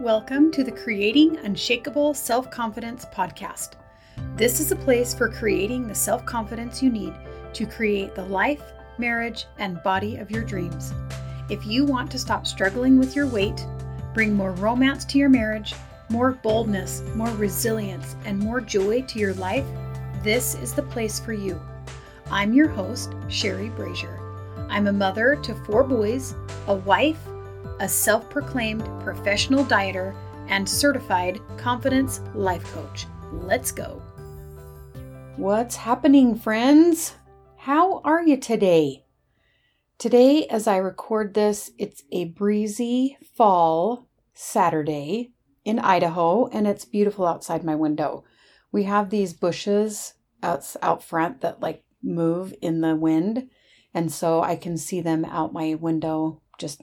Welcome to the Creating Unshakable Self Confidence podcast. This is a place for creating the self confidence you need to create the life, marriage, and body of your dreams. If you want to stop struggling with your weight, bring more romance to your marriage, more boldness, more resilience, and more joy to your life, this is the place for you. I'm your host, Sherry Brazier. I'm a mother to four boys, a wife, a self proclaimed professional dieter, and certified confidence life coach. Let's go. What's happening, friends? How are you today? Today, as I record this, it's a breezy fall Saturday in Idaho, and it's beautiful outside my window. We have these bushes out, out front that like move in the wind, and so I can see them out my window just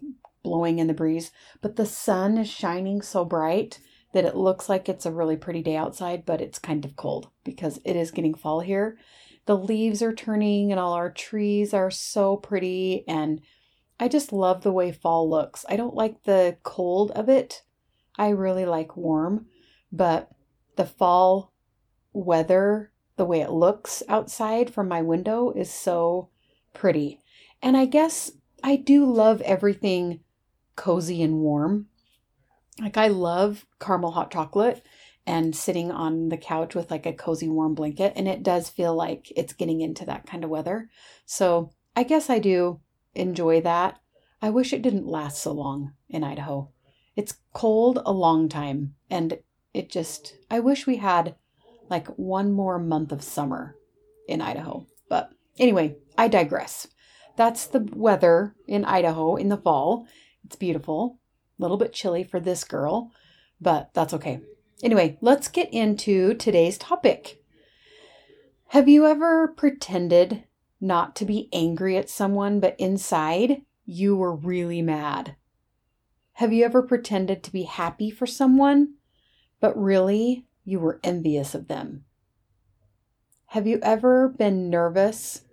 blowing in the breeze, but the sun is shining so bright that it looks like it's a really pretty day outside, but it's kind of cold because it is getting fall here. The leaves are turning and all our trees are so pretty and I just love the way fall looks. I don't like the cold of it. I really like warm, but the fall weather, the way it looks outside from my window is so pretty. And I guess I do love everything cozy and warm. Like I love caramel hot chocolate and sitting on the couch with like a cozy warm blanket and it does feel like it's getting into that kind of weather. So, I guess I do enjoy that. I wish it didn't last so long in Idaho. It's cold a long time and it just I wish we had like one more month of summer in Idaho. But anyway, I digress. That's the weather in Idaho in the fall. It's beautiful. A little bit chilly for this girl, but that's okay. Anyway, let's get into today's topic. Have you ever pretended not to be angry at someone, but inside you were really mad? Have you ever pretended to be happy for someone, but really you were envious of them? Have you ever been nervous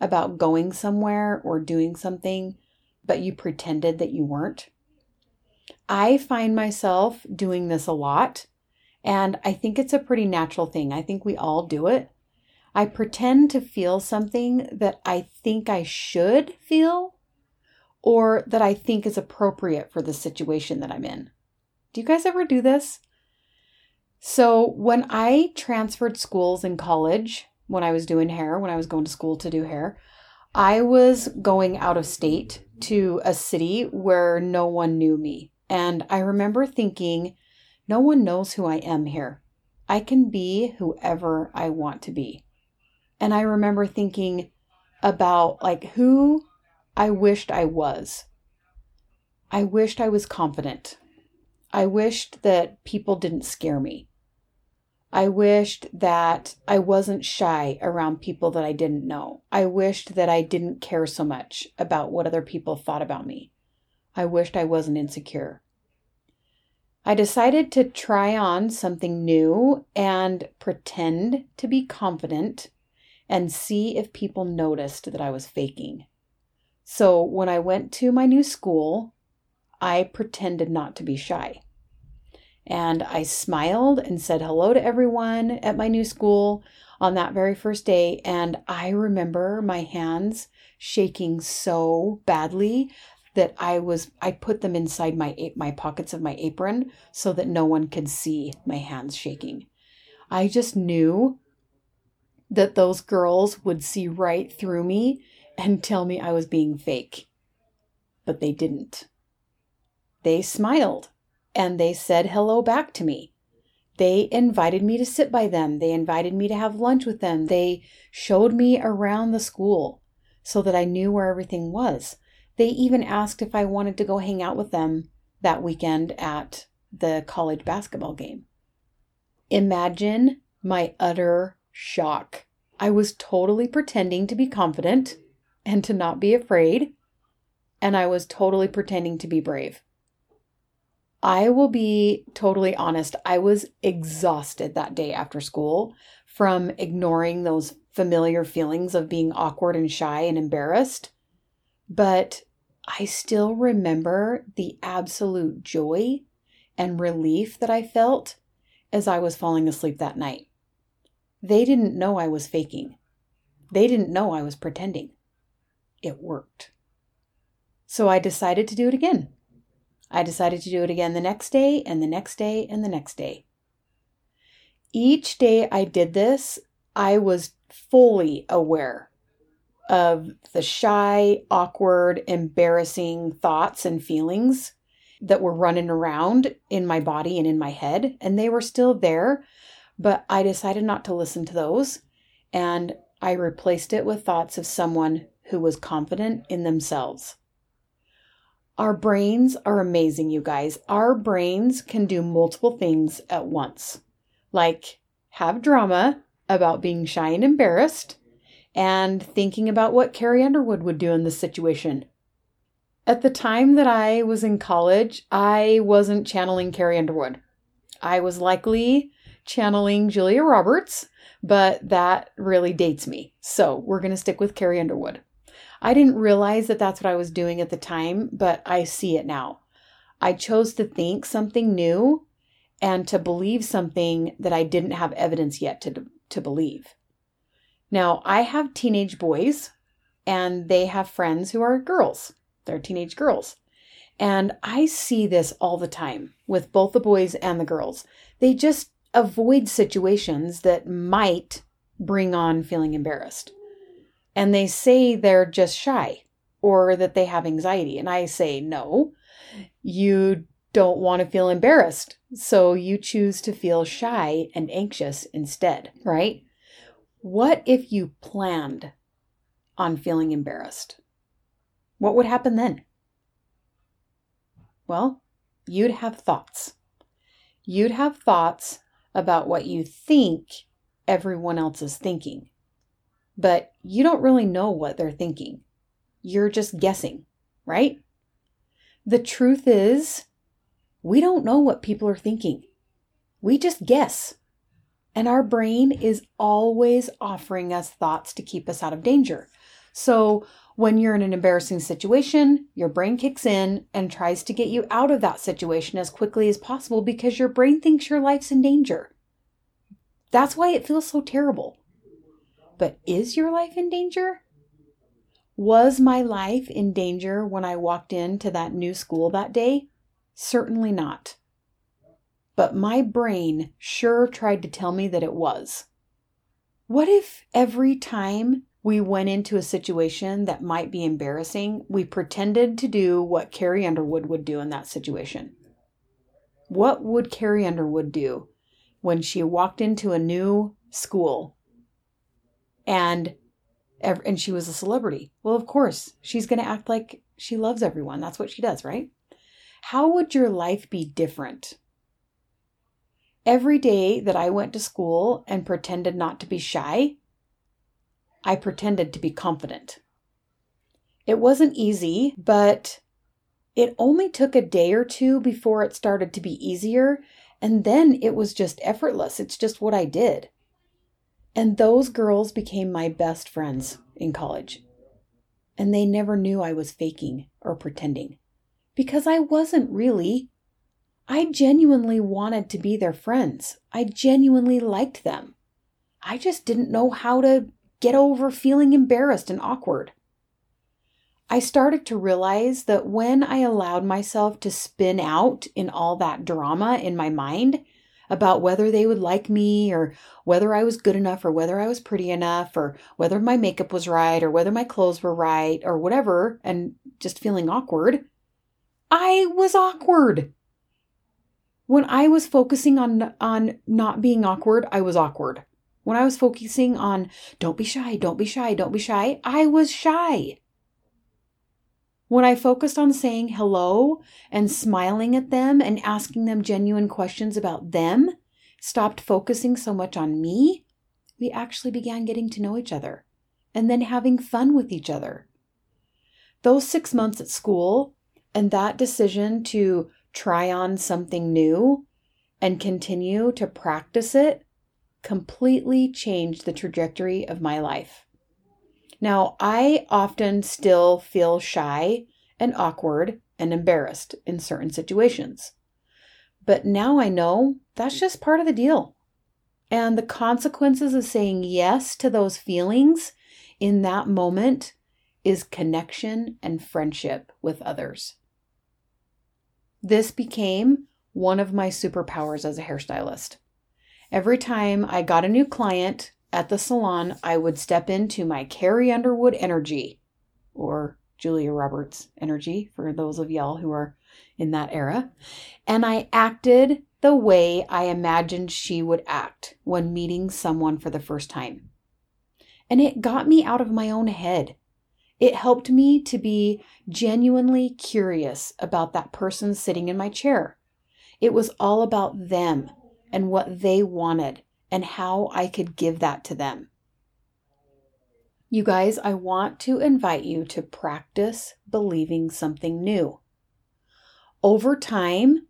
about going somewhere or doing something, but you pretended that you weren't. I find myself doing this a lot, and I think it's a pretty natural thing. I think we all do it. I pretend to feel something that I think I should feel or that I think is appropriate for the situation that I'm in. Do you guys ever do this? So, when I transferred schools in college, when I was doing hair, when I was going to school to do hair, I was going out of state to a city where no one knew me. And I remember thinking, no one knows who I am here. I can be whoever I want to be. And I remember thinking about like who I wished I was. I wished I was confident. I wished that people didn't scare me. I wished that I wasn't shy around people that I didn't know. I wished that I didn't care so much about what other people thought about me. I wished I wasn't insecure. I decided to try on something new and pretend to be confident and see if people noticed that I was faking. So when I went to my new school, I pretended not to be shy. And I smiled and said hello to everyone at my new school on that very first day. And I remember my hands shaking so badly that I was I put them inside my my pockets of my apron so that no one could see my hands shaking. I just knew that those girls would see right through me and tell me I was being fake. But they didn't. They smiled and they said hello back to me. They invited me to sit by them. They invited me to have lunch with them. They showed me around the school so that I knew where everything was. They even asked if I wanted to go hang out with them that weekend at the college basketball game. Imagine my utter shock. I was totally pretending to be confident and to not be afraid, and I was totally pretending to be brave. I will be totally honest. I was exhausted that day after school from ignoring those familiar feelings of being awkward and shy and embarrassed. But I still remember the absolute joy and relief that I felt as I was falling asleep that night. They didn't know I was faking. They didn't know I was pretending. It worked. So I decided to do it again. I decided to do it again the next day and the next day and the next day. Each day I did this, I was fully aware of the shy, awkward, embarrassing thoughts and feelings that were running around in my body and in my head. And they were still there, but I decided not to listen to those. And I replaced it with thoughts of someone who was confident in themselves. Our brains are amazing, you guys. Our brains can do multiple things at once, like have drama about being shy and embarrassed and thinking about what Carrie Underwood would do in this situation. At the time that I was in college, I wasn't channeling Carrie Underwood. I was likely channeling Julia Roberts, but that really dates me. So we're going to stick with Carrie Underwood. I didn't realize that that's what I was doing at the time, but I see it now. I chose to think something new and to believe something that I didn't have evidence yet to, to believe. Now, I have teenage boys and they have friends who are girls. They're teenage girls. And I see this all the time with both the boys and the girls. They just avoid situations that might bring on feeling embarrassed. And they say they're just shy or that they have anxiety. And I say, no, you don't want to feel embarrassed. So you choose to feel shy and anxious instead, right? What if you planned on feeling embarrassed? What would happen then? Well, you'd have thoughts. You'd have thoughts about what you think everyone else is thinking. But you don't really know what they're thinking. You're just guessing, right? The truth is, we don't know what people are thinking. We just guess. And our brain is always offering us thoughts to keep us out of danger. So when you're in an embarrassing situation, your brain kicks in and tries to get you out of that situation as quickly as possible because your brain thinks your life's in danger. That's why it feels so terrible. But is your life in danger? Was my life in danger when I walked into that new school that day? Certainly not but my brain sure tried to tell me that it was. What if every time we went into a situation that might be embarrassing, we pretended to do what Carrie Underwood would do in that situation? What would Carrie Underwood do when she walked into a new school and and she was a celebrity? Well, of course, she's going to act like she loves everyone. That's what she does, right? How would your life be different Every day that I went to school and pretended not to be shy, I pretended to be confident. It wasn't easy, but it only took a day or two before it started to be easier, and then it was just effortless. It's just what I did. And those girls became my best friends in college. And they never knew I was faking or pretending because I wasn't really. I genuinely wanted to be their friends. I genuinely liked them. I just didn't know how to get over feeling embarrassed and awkward. I started to realize that when I allowed myself to spin out in all that drama in my mind about whether they would like me or whether I was good enough or whether I was pretty enough or whether my makeup was right or whether my clothes were right or whatever, and just feeling awkward, I was awkward when I was focusing on on not being awkward, I was awkward. When I was focusing on don't be shy, don't be shy, don't be shy, I was shy. When I focused on saying hello and smiling at them and asking them genuine questions about them, stopped focusing so much on me, we actually began getting to know each other and then having fun with each other. Those six months at school and that decision to try on something new and continue to practice it completely changed the trajectory of my life. Now, I often still feel shy and awkward and embarrassed in certain situations. But now I know that's just part of the deal. And the consequences of saying yes to those feelings in that moment is connection and friendship with others. This became one of my superpowers as a hairstylist. Every time I got a new client at the salon, I would step into my Carrie Underwood energy or Julia Roberts energy for those of y'all who are in that era. And I acted the way I imagined she would act when meeting someone for the first time. And it got me out of my own head. It helped me to be genuinely curious about that person sitting in my chair. It was all about them and what they wanted and how I could give that to them. You guys, I want to invite you to practice believing something new. Over time,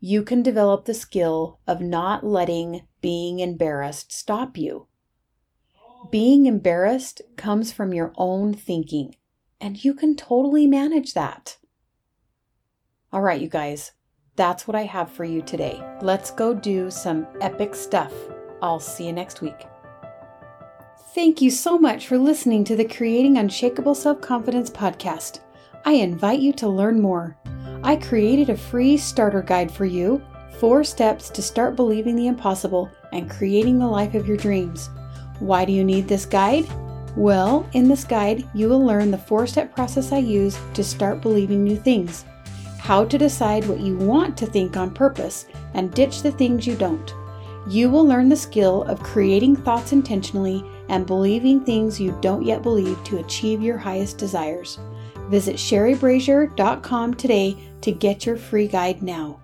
you can develop the skill of not letting being embarrassed stop you. Being embarrassed comes from your own thinking, and you can totally manage that. All right, you guys, that's what I have for you today. Let's go do some epic stuff. I'll see you next week. Thank you so much for listening to the Creating Unshakable Self Confidence podcast. I invite you to learn more. I created a free starter guide for you four steps to start believing the impossible and creating the life of your dreams. Why do you need this guide? Well, in this guide, you will learn the four step process I use to start believing new things, how to decide what you want to think on purpose, and ditch the things you don't. You will learn the skill of creating thoughts intentionally and believing things you don't yet believe to achieve your highest desires. Visit sherrybrazier.com today to get your free guide now.